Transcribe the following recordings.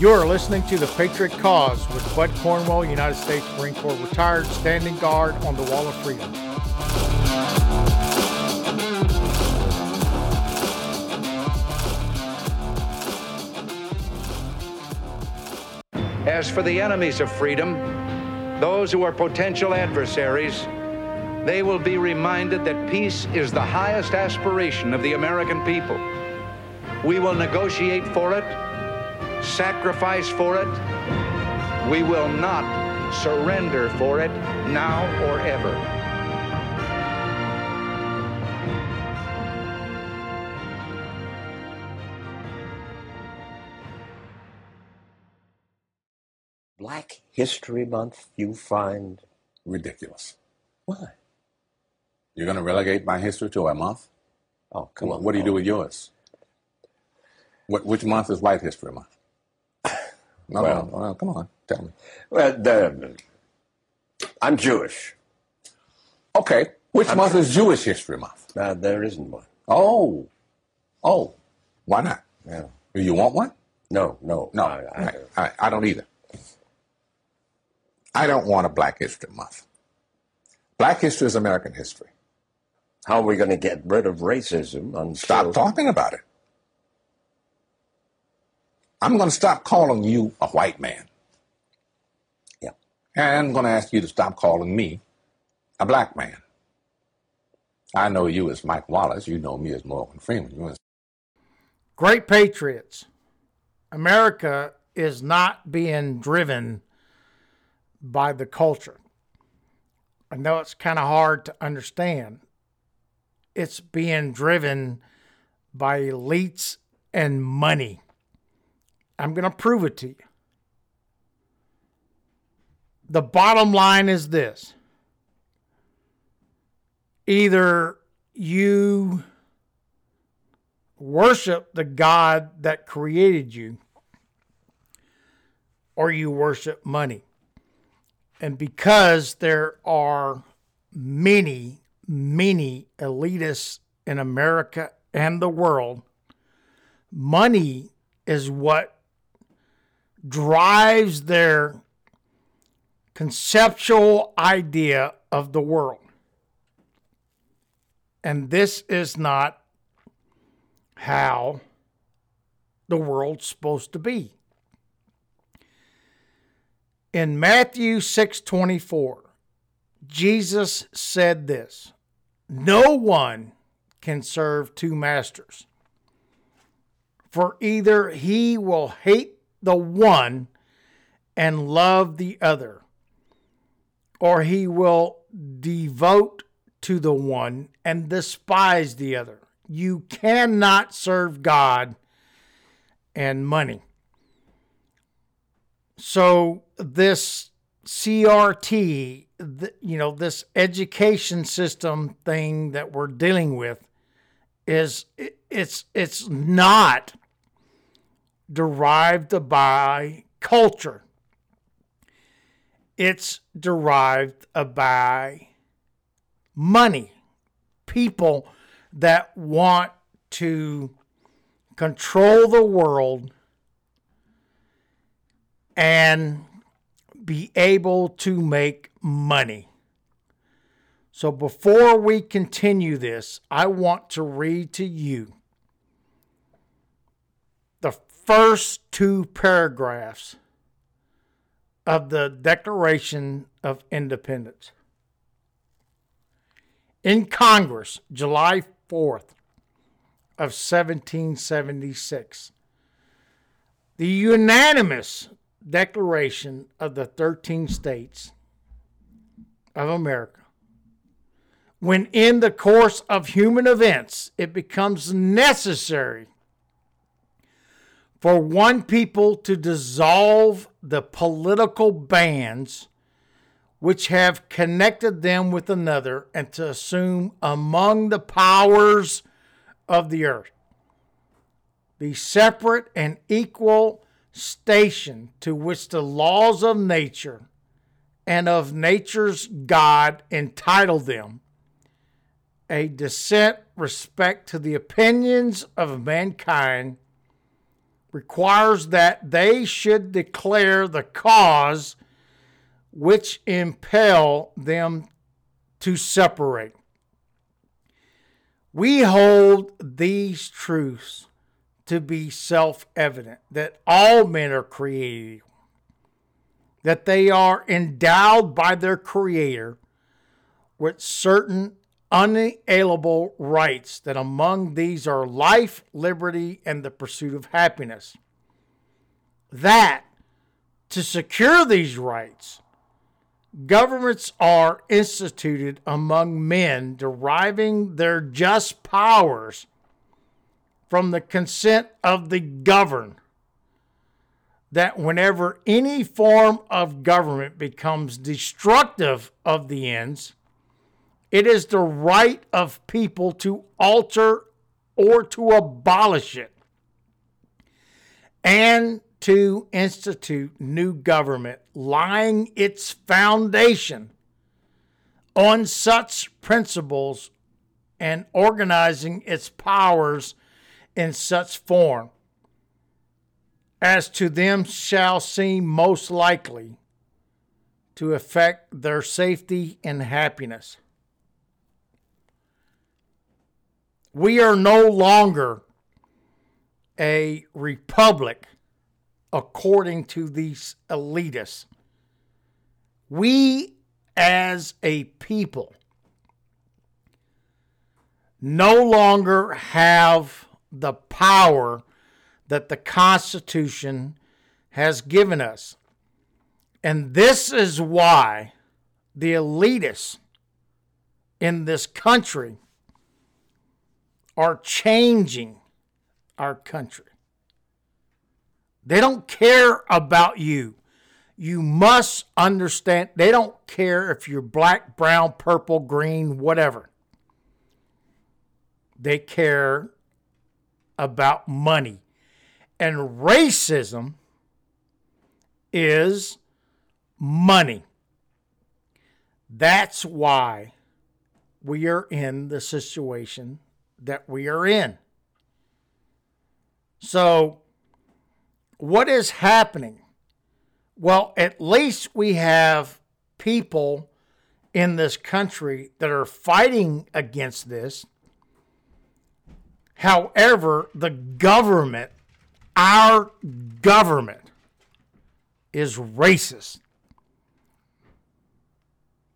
You are listening to The Patriot Cause with Bud Cornwell, United States Marine Corps retired, standing guard on the Wall of Freedom. As for the enemies of freedom, those who are potential adversaries, they will be reminded that peace is the highest aspiration of the American people. We will negotiate for it, sacrifice for it. We will not surrender for it now or ever. Black History Month you find ridiculous. why? You're going to relegate my history to a month? Oh, come on. What do you do with yours? What, which month is White History Month? No, Well- no, no, come on, tell me. Well, the, I'm Jewish. Okay, which month is Jewish History Month? Uh, there isn't one. Oh, oh, why not? Yeah. Do you want one? No, no. No, I, I, right, right. I don't either. I don't want a Black History Month. Black history is American history. how are we going to get rid of racism? Until, Stop talking about it. I'm going to stop calling you a white man. Yeah. And I'm going to ask you to stop calling me a black man. I know you as Mike Wallace. You know me as Morgan Freeman. You Great Patriots. America is not being driven by the culture. I know it's kind of hard to understand. It's being driven by elites and money. I'm going to prove it to you. The bottom line is this either you worship the God that created you, or you worship money. And because there are many, many elitists in America and the world, money is what drives their conceptual idea of the world. And this is not how the world's supposed to be. In Matthew 6:24, Jesus said this, "No one can serve two masters. For either he will hate the one and love the other, or he will devote to the one and despise the other. You cannot serve God and money. So this CRT, you know, this education system thing that we're dealing with is it- it's it's not derived by culture. It's derived by money. People that want to control the world and be able to make money. So before we continue this, I want to read to you first two paragraphs of the Declaration of Independence. In Congress, July 4th of 1776, the unanimous declaration of the 13 states of America. When in the course of human events it becomes necessary for one people to dissolve the political bands which have connected them with another and to assume among the powers of the earth. The separate and equal station to which the laws of nature and of nature's God entitle them, a decent respect to the opinions of mankind requires that they should declare the cause which impel them to separate. We hold these truths to be self evident that all men are created, that they are endowed by their Creator with certain unalienable rights, that among these are life, liberty, and the pursuit of happiness. That to secure these rights, governments are instituted among men deriving their just powers from the consent of the governed. That whenever any form of government becomes destructive of the ends, it is the right of people to alter or to abolish it and to institute new government, lying its foundation on such principles and organizing its powers in such form as to them shall seem most likely to affect their safety and happiness. We are no longer a republic according to these elitists. We as a people no longer have the power that the Constitution has given us. And this is why the elitists in this country are changing our country. They don't care about you. You must understand, they don't care if you're black, brown, purple, green, whatever. They care about money. And racism is money. That's why we are in the situation that we are in. So, what is happening? Well, at least we have people in this country that are fighting against this. However, the government, our government, is racist.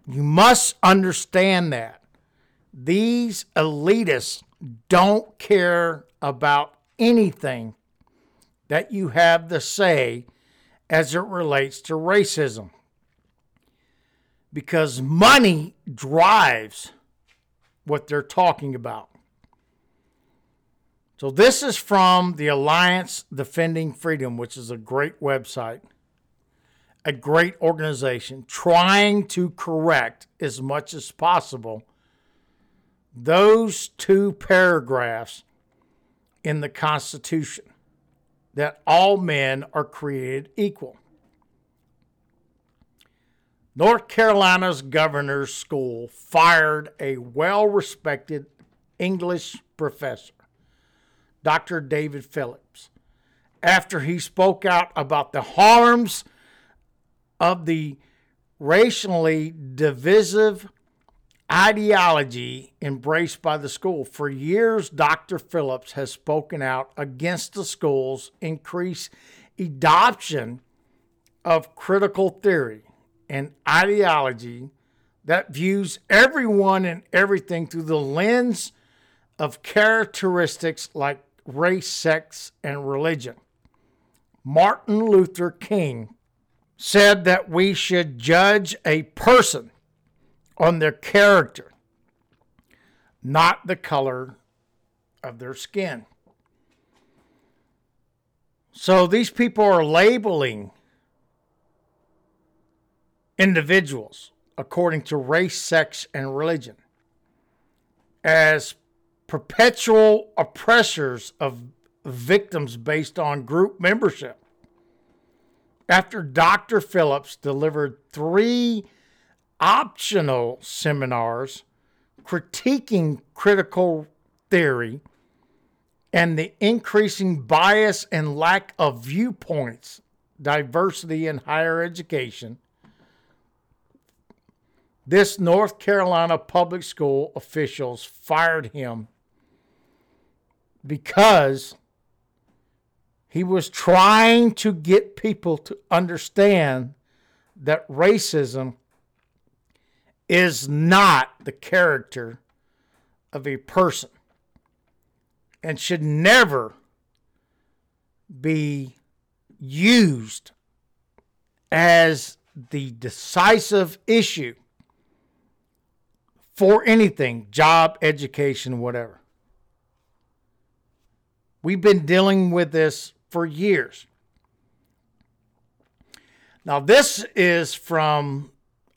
You must understand that. These elitists don't care about anything that you have to say as it relates to racism. Because money drives what they're talking about. So, this is from the Alliance Defending Freedom, which is a great website, a great organization trying to correct as much as possible those two paragraphs in the Constitution that all men are created equal. North Carolina's governor's school fired a well respected English professor, Dr. David Phillips, after he spoke out about the harms of the racially divisive ideology embraced by the school. For years, Dr. Phillips has spoken out against the school's increased adoption of critical theory and ideology that views everyone and everything through the lens of characteristics like race, sex, and religion. Martin Luther King said that we should judge a person on their character, not the color of their skin. So these people are labeling individuals according to race, sex, and religion as perpetual oppressors of victims based on group membership. After Dr. Phillips delivered three optional seminars critiquing critical theory and the increasing bias and lack of viewpoints, diversity in higher education, this North Carolina public school officials fired him because he was trying to get people to understand that racism is not the character of a person and should never be used as the decisive issue for anything job, education, whatever. We've been dealing with this for years. Now, this is from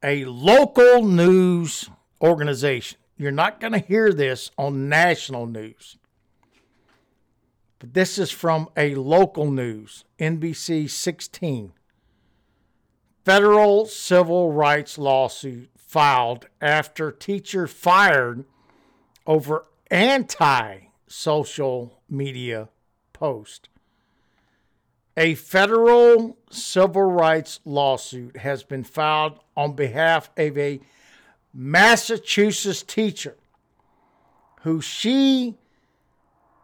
a local news organization. You're not going to hear this on national news. But this is from a local news, NBC 16. Federal civil rights lawsuit filed after teacher fired over anti social media post. A federal civil rights lawsuit has been filed on behalf of a Massachusetts teacher who she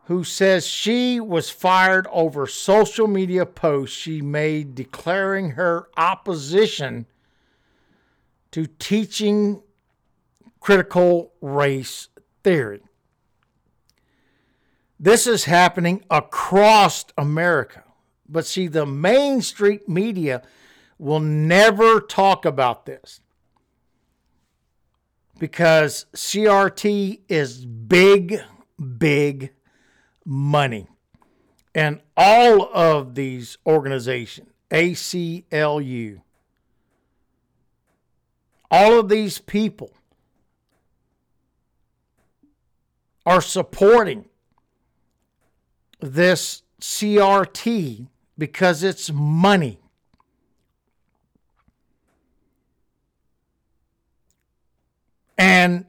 who says she was fired over social media posts she made declaring her opposition to teaching critical race theory. This is happening across America. But see, the mainstream media will never talk about this because CRT is big, big money. And all of these organizations, ACLU, all of these people are supporting this CRT because it's money. And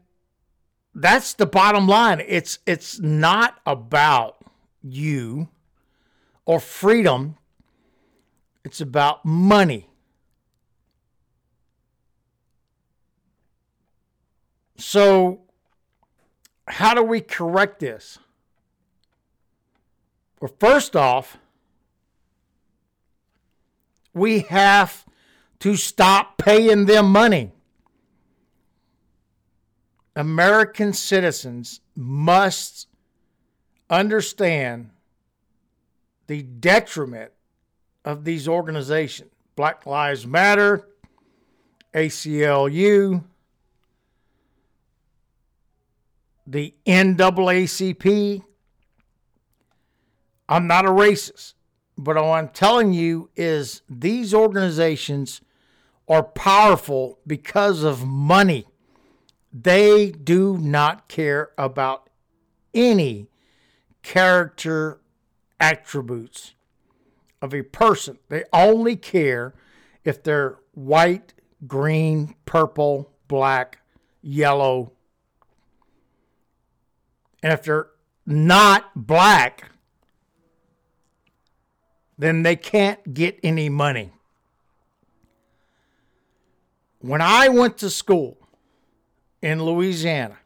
that's the bottom line. It's it's not about you or freedom. It's about money. So how do we correct this? Well, first off, we have to stop paying them money. American citizens must understand the detriment of these organizations Black Lives Matter, ACLU, the NAACP. I'm not a racist. But what I'm telling you is these organizations are powerful because of money. They do not care about any character attributes of a person. They only care if they're white, green, purple, black, yellow. And if they're not black, then they can't get any money. When I went to school in Louisiana,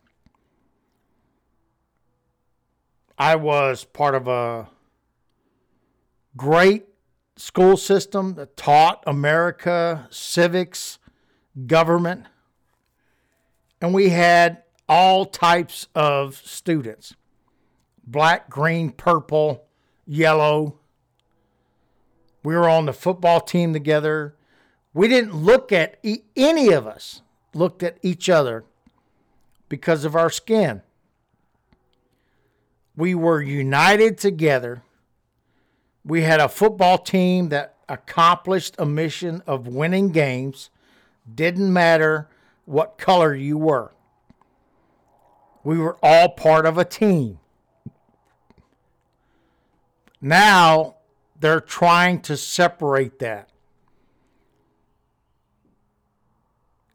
I was part of a great school system that taught America civics, government, and we had all types of students black, green, purple, yellow, we were on the football team together. We didn't look at any of us looked at each other because of our skin. We were united together. We had a football team that accomplished a mission of winning games. Didn't matter what color you were. We were all part of a team. Now they're trying to separate that.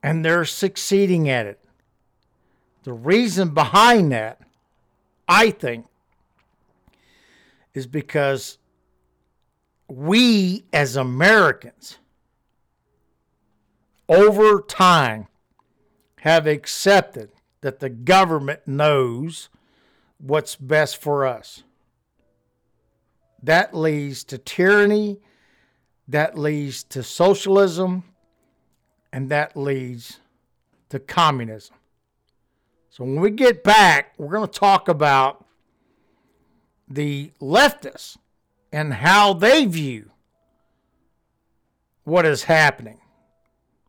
And they're succeeding at it. The reason behind that, I think, is because we as Americans over time have accepted that the government knows what's best for us. That leads to tyranny, that leads to socialism, and that leads to communism. So when we get back, we're going to talk about the leftists and how they view what is happening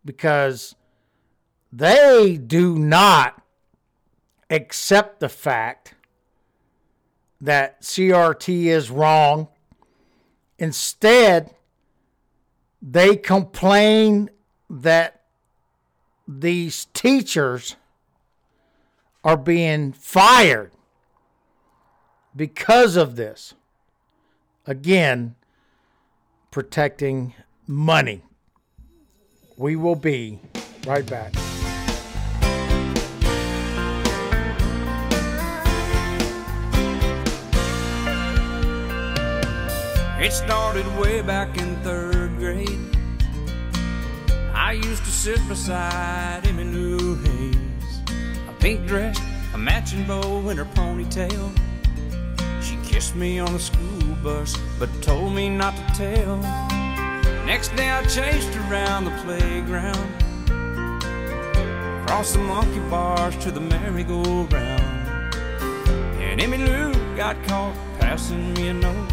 because they do not accept the fact that CRT is wrong. Instead, they complain that these teachers are being fired because of this. Again, protecting money. We will be right back. It started way back in third grade. I used to sit beside Emmy Lou Hayes. Pink dress, a matching bow, and her ponytail. She kissed me on the school bus, but told me not to tell. Next day I chased around the playground, across the monkey bars to the merry-go-round. And Emmy Lou got caught passing me a note.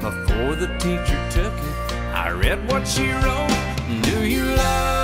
Before the teacher took it, I read what she wrote. Do you love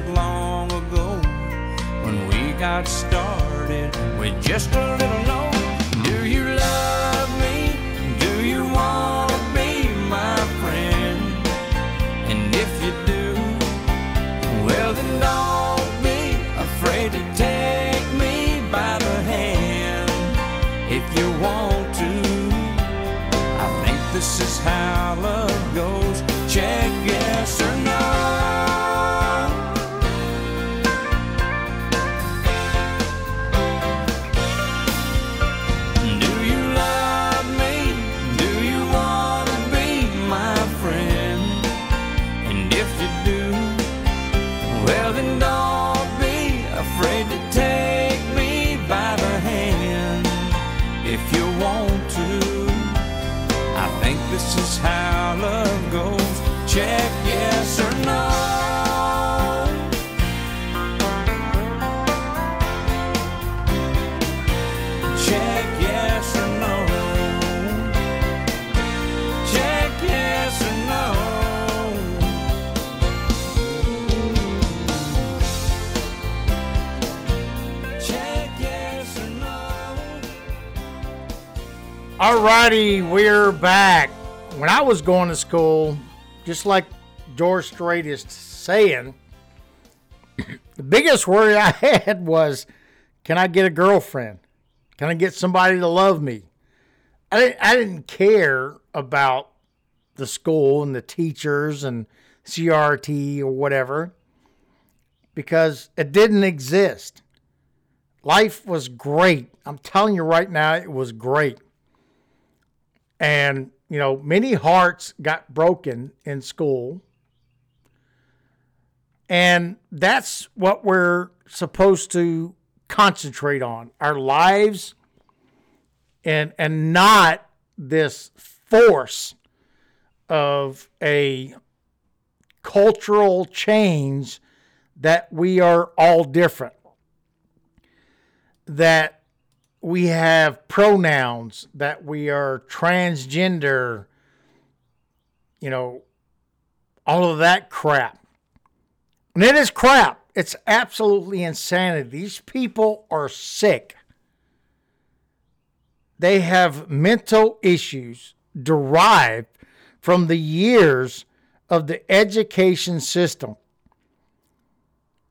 that long ago when we got started with just a little note. Do you love me? Do you want to be my friend? And if you do, well then don't be afraid to take me by the hand. If you want to, I think this is how love goes. Alrighty, we're back. When I was going to school, just like George Strait is saying, the biggest worry I had was, can I get a girlfriend? Can I get somebody to love me? I didn't, I didn't care about the school and the teachers and CRT or whatever because it didn't exist. Life was great. I'm telling you right now, it was great. And, you know, many hearts got broken in school. And that's what we're supposed to concentrate on our lives and and not this force of a cultural change that we are all different, that we have pronouns, that we are transgender, you know, all of that crap. And it is crap. It's absolutely insanity. These people are sick. They have mental issues derived from the years of the education system.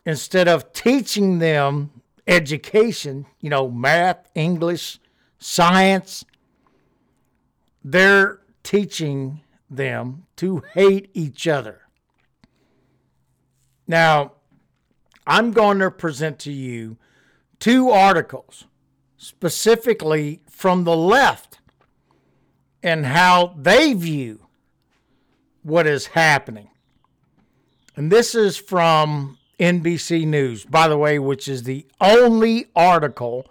Instead of teaching them education, you know, math, English, science, they're teaching them to hate each other. Now, I'm going to present to you two articles specifically from the left and how they view what is happening. And this is from NBC News, by the way, which is the only article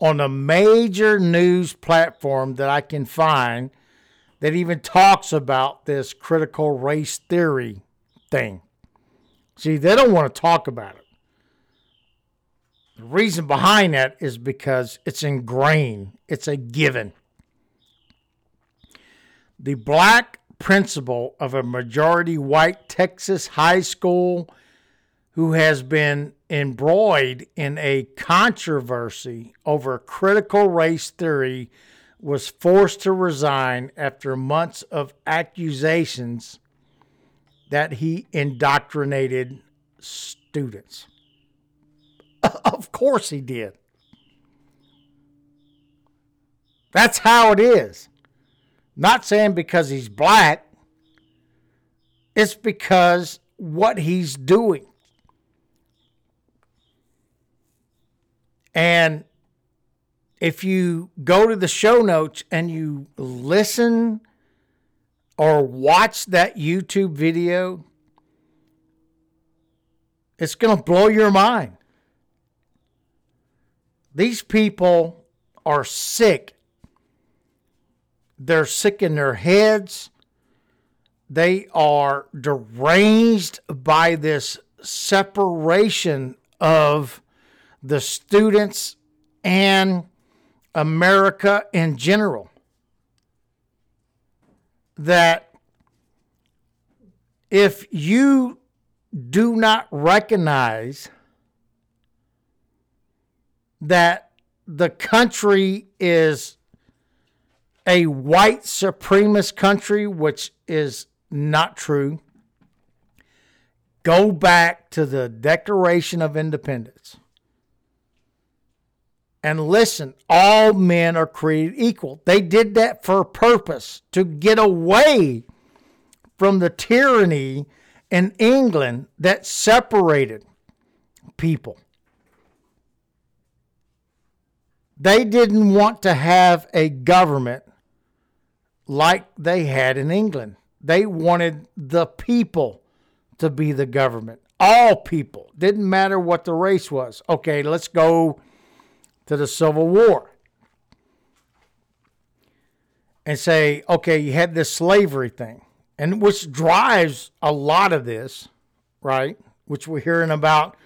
on a major news platform that I can find that even talks about this critical race theory thing. See, they don't want to talk about it. The reason behind that is because it's ingrained, it's a given. The black principal of a majority white Texas high school who has been embroiled in a controversy over critical race theory was forced to resign after months of accusations that he indoctrinated students. Of course he did. That's how it is. Not saying because he's black, it's because what he's doing. And if you go to the show notes and you listen or watch that YouTube video, it's going to blow your mind. These people are sick. They're sick in their heads. They are deranged by this separation of the students and America in general. That if you do not recognize that the country is a white supremacist country, which is not true. Go back to the Declaration of Independence and listen. All men are created equal. They did that for a purpose to get away from the tyranny in England that separated people. They didn't want to have a government like they had in England. They wanted the people to be the government. All people. Didn't matter what the race was. Okay, let's go to the Civil War and say, okay, you had this slavery thing, and which drives a lot of this, right? Which we're hearing about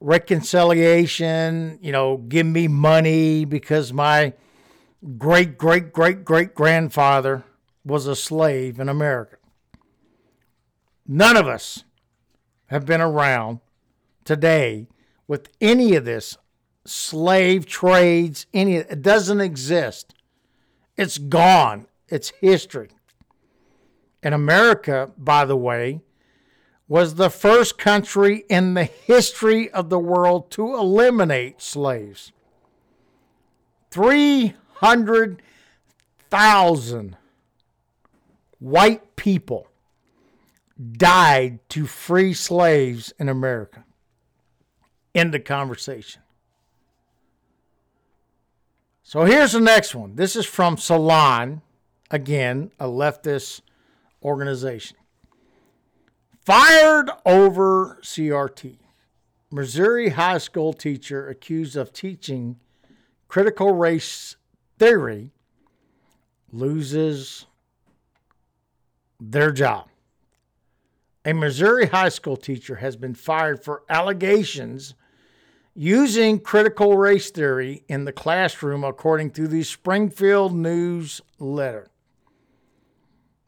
reconciliation, you know, give me money because my great great great great grandfather was a slave in America. None of us have been around today with any of this slave trades, any it doesn't exist. It's gone. It's history. And America, by the way, was the first country in the history of the world to eliminate slaves. 300,000 white people died to free slaves in America. End the conversation. So here's the next one. This is from Salon, again, a leftist organization. Fired over CRT. Missouri high school teacher accused of teaching critical race theory loses their job. A Missouri high school teacher has been fired for allegations using critical race theory in the classroom, according to the Springfield News letter.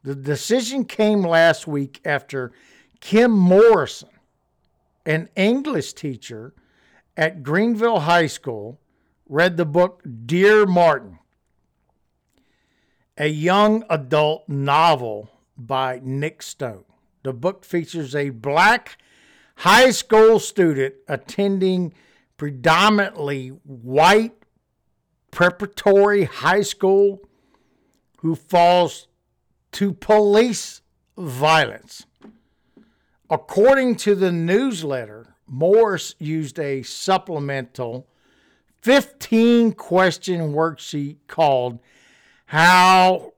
The decision came last week after Kim Morrison, an English teacher at Greenville High School, read the book Dear Martin, a young adult novel by Nic Stone. The book features a black high school student attending predominantly white preparatory high school who falls to police violence. According to the newsletter, Morris used a supplemental 15 question worksheet called How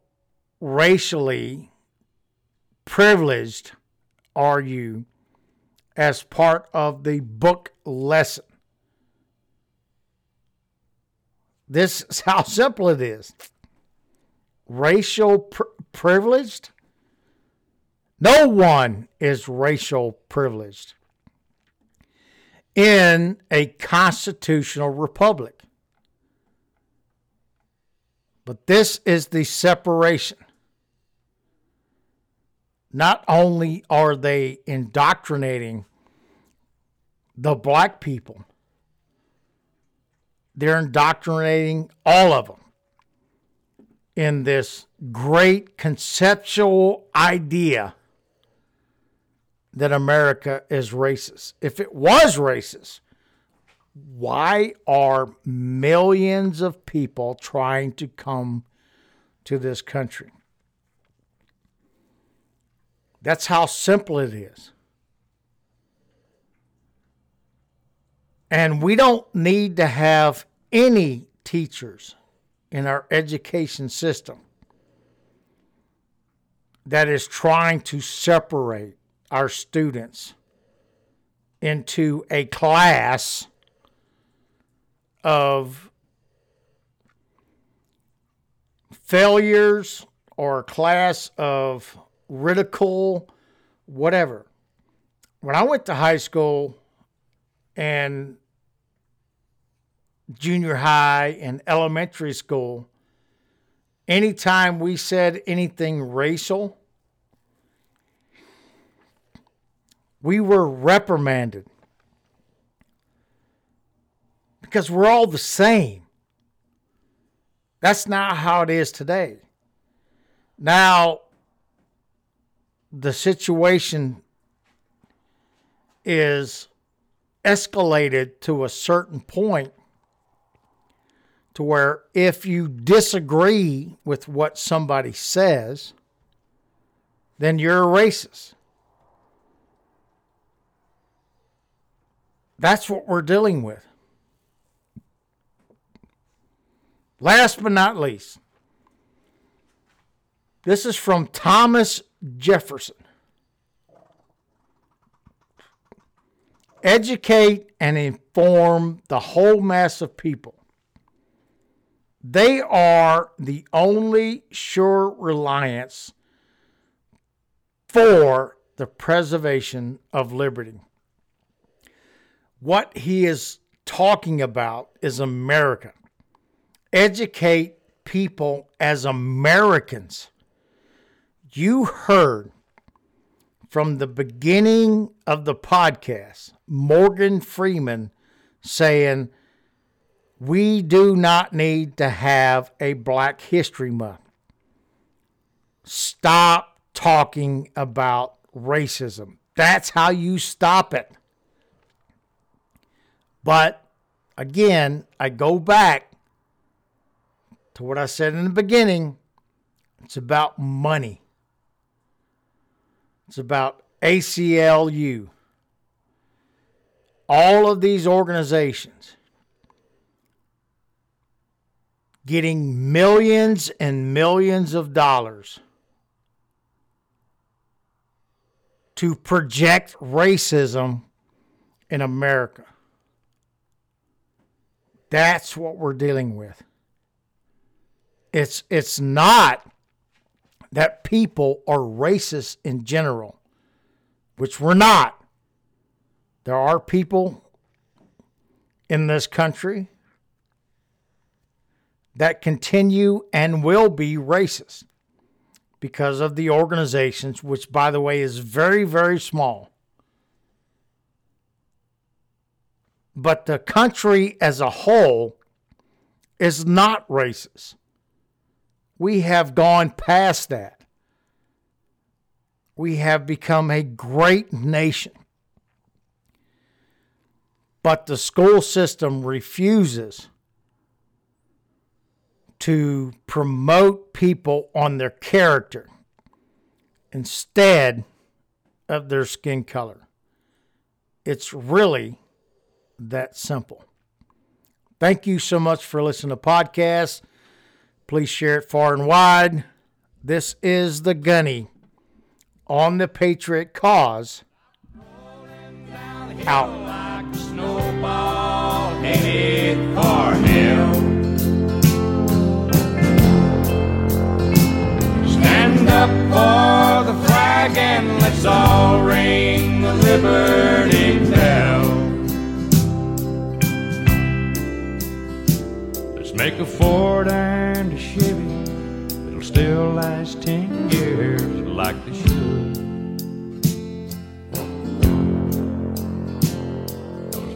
Racially Privileged Are You as part of the book lesson. This is how simple it is. Racial pr- privileged? No one is racial privileged in a constitutional republic. But this is the separation. Not only are they indoctrinating the black people, they're indoctrinating all of them in this great conceptual idea that America is racist. If it was racist, why are millions of people trying to come to this country? That's how simple it is. And we don't need to have any teachers in our education system that is trying to separate our students into a class of failures or a class of ridicule, whatever. When I went to high school and junior high and elementary school, anytime we said anything racial, we were reprimanded because we're all the same. That's not how it is today. Now, the situation is escalated to a certain point to where if you disagree with what somebody says, then you're a racist. That's what we're dealing with. Last but not least, this is from Thomas Jefferson. Educate and inform the whole mass of people. They are the only sure reliance for the preservation of liberty. What he is talking about is America. Educate people as Americans. You heard from the beginning of the podcast Morgan Freeman saying, We do not need to have a Black History Month. Stop talking about racism. That's how you stop it. But again, I go back to what I said in the beginning it's about money, it's about ACLU. All of these organizations getting millions and millions of dollars to project racism in America. That's what we're dealing with. It's it's not that people are racist in general, which we're not. There are people in this country that continue and will be racist because of the organizations, which, by the way, is very, very small. But the country as a whole is not racist. We have gone past that. We have become a great nation. But the school system refuses to promote people on their character instead of their skin color. It's really that simple. Thank you so much for listening to podcasts. Please share it far and wide. This is the Gunny on the Patriot Cause. Out. Stand up for the flag and let's all ring the liberty bell. Let's make a Ford and a Chevy that'll still last ten years like they should.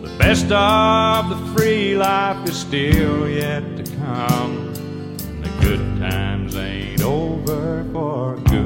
The best of the free life is still yet to come. The good times ain't over for good.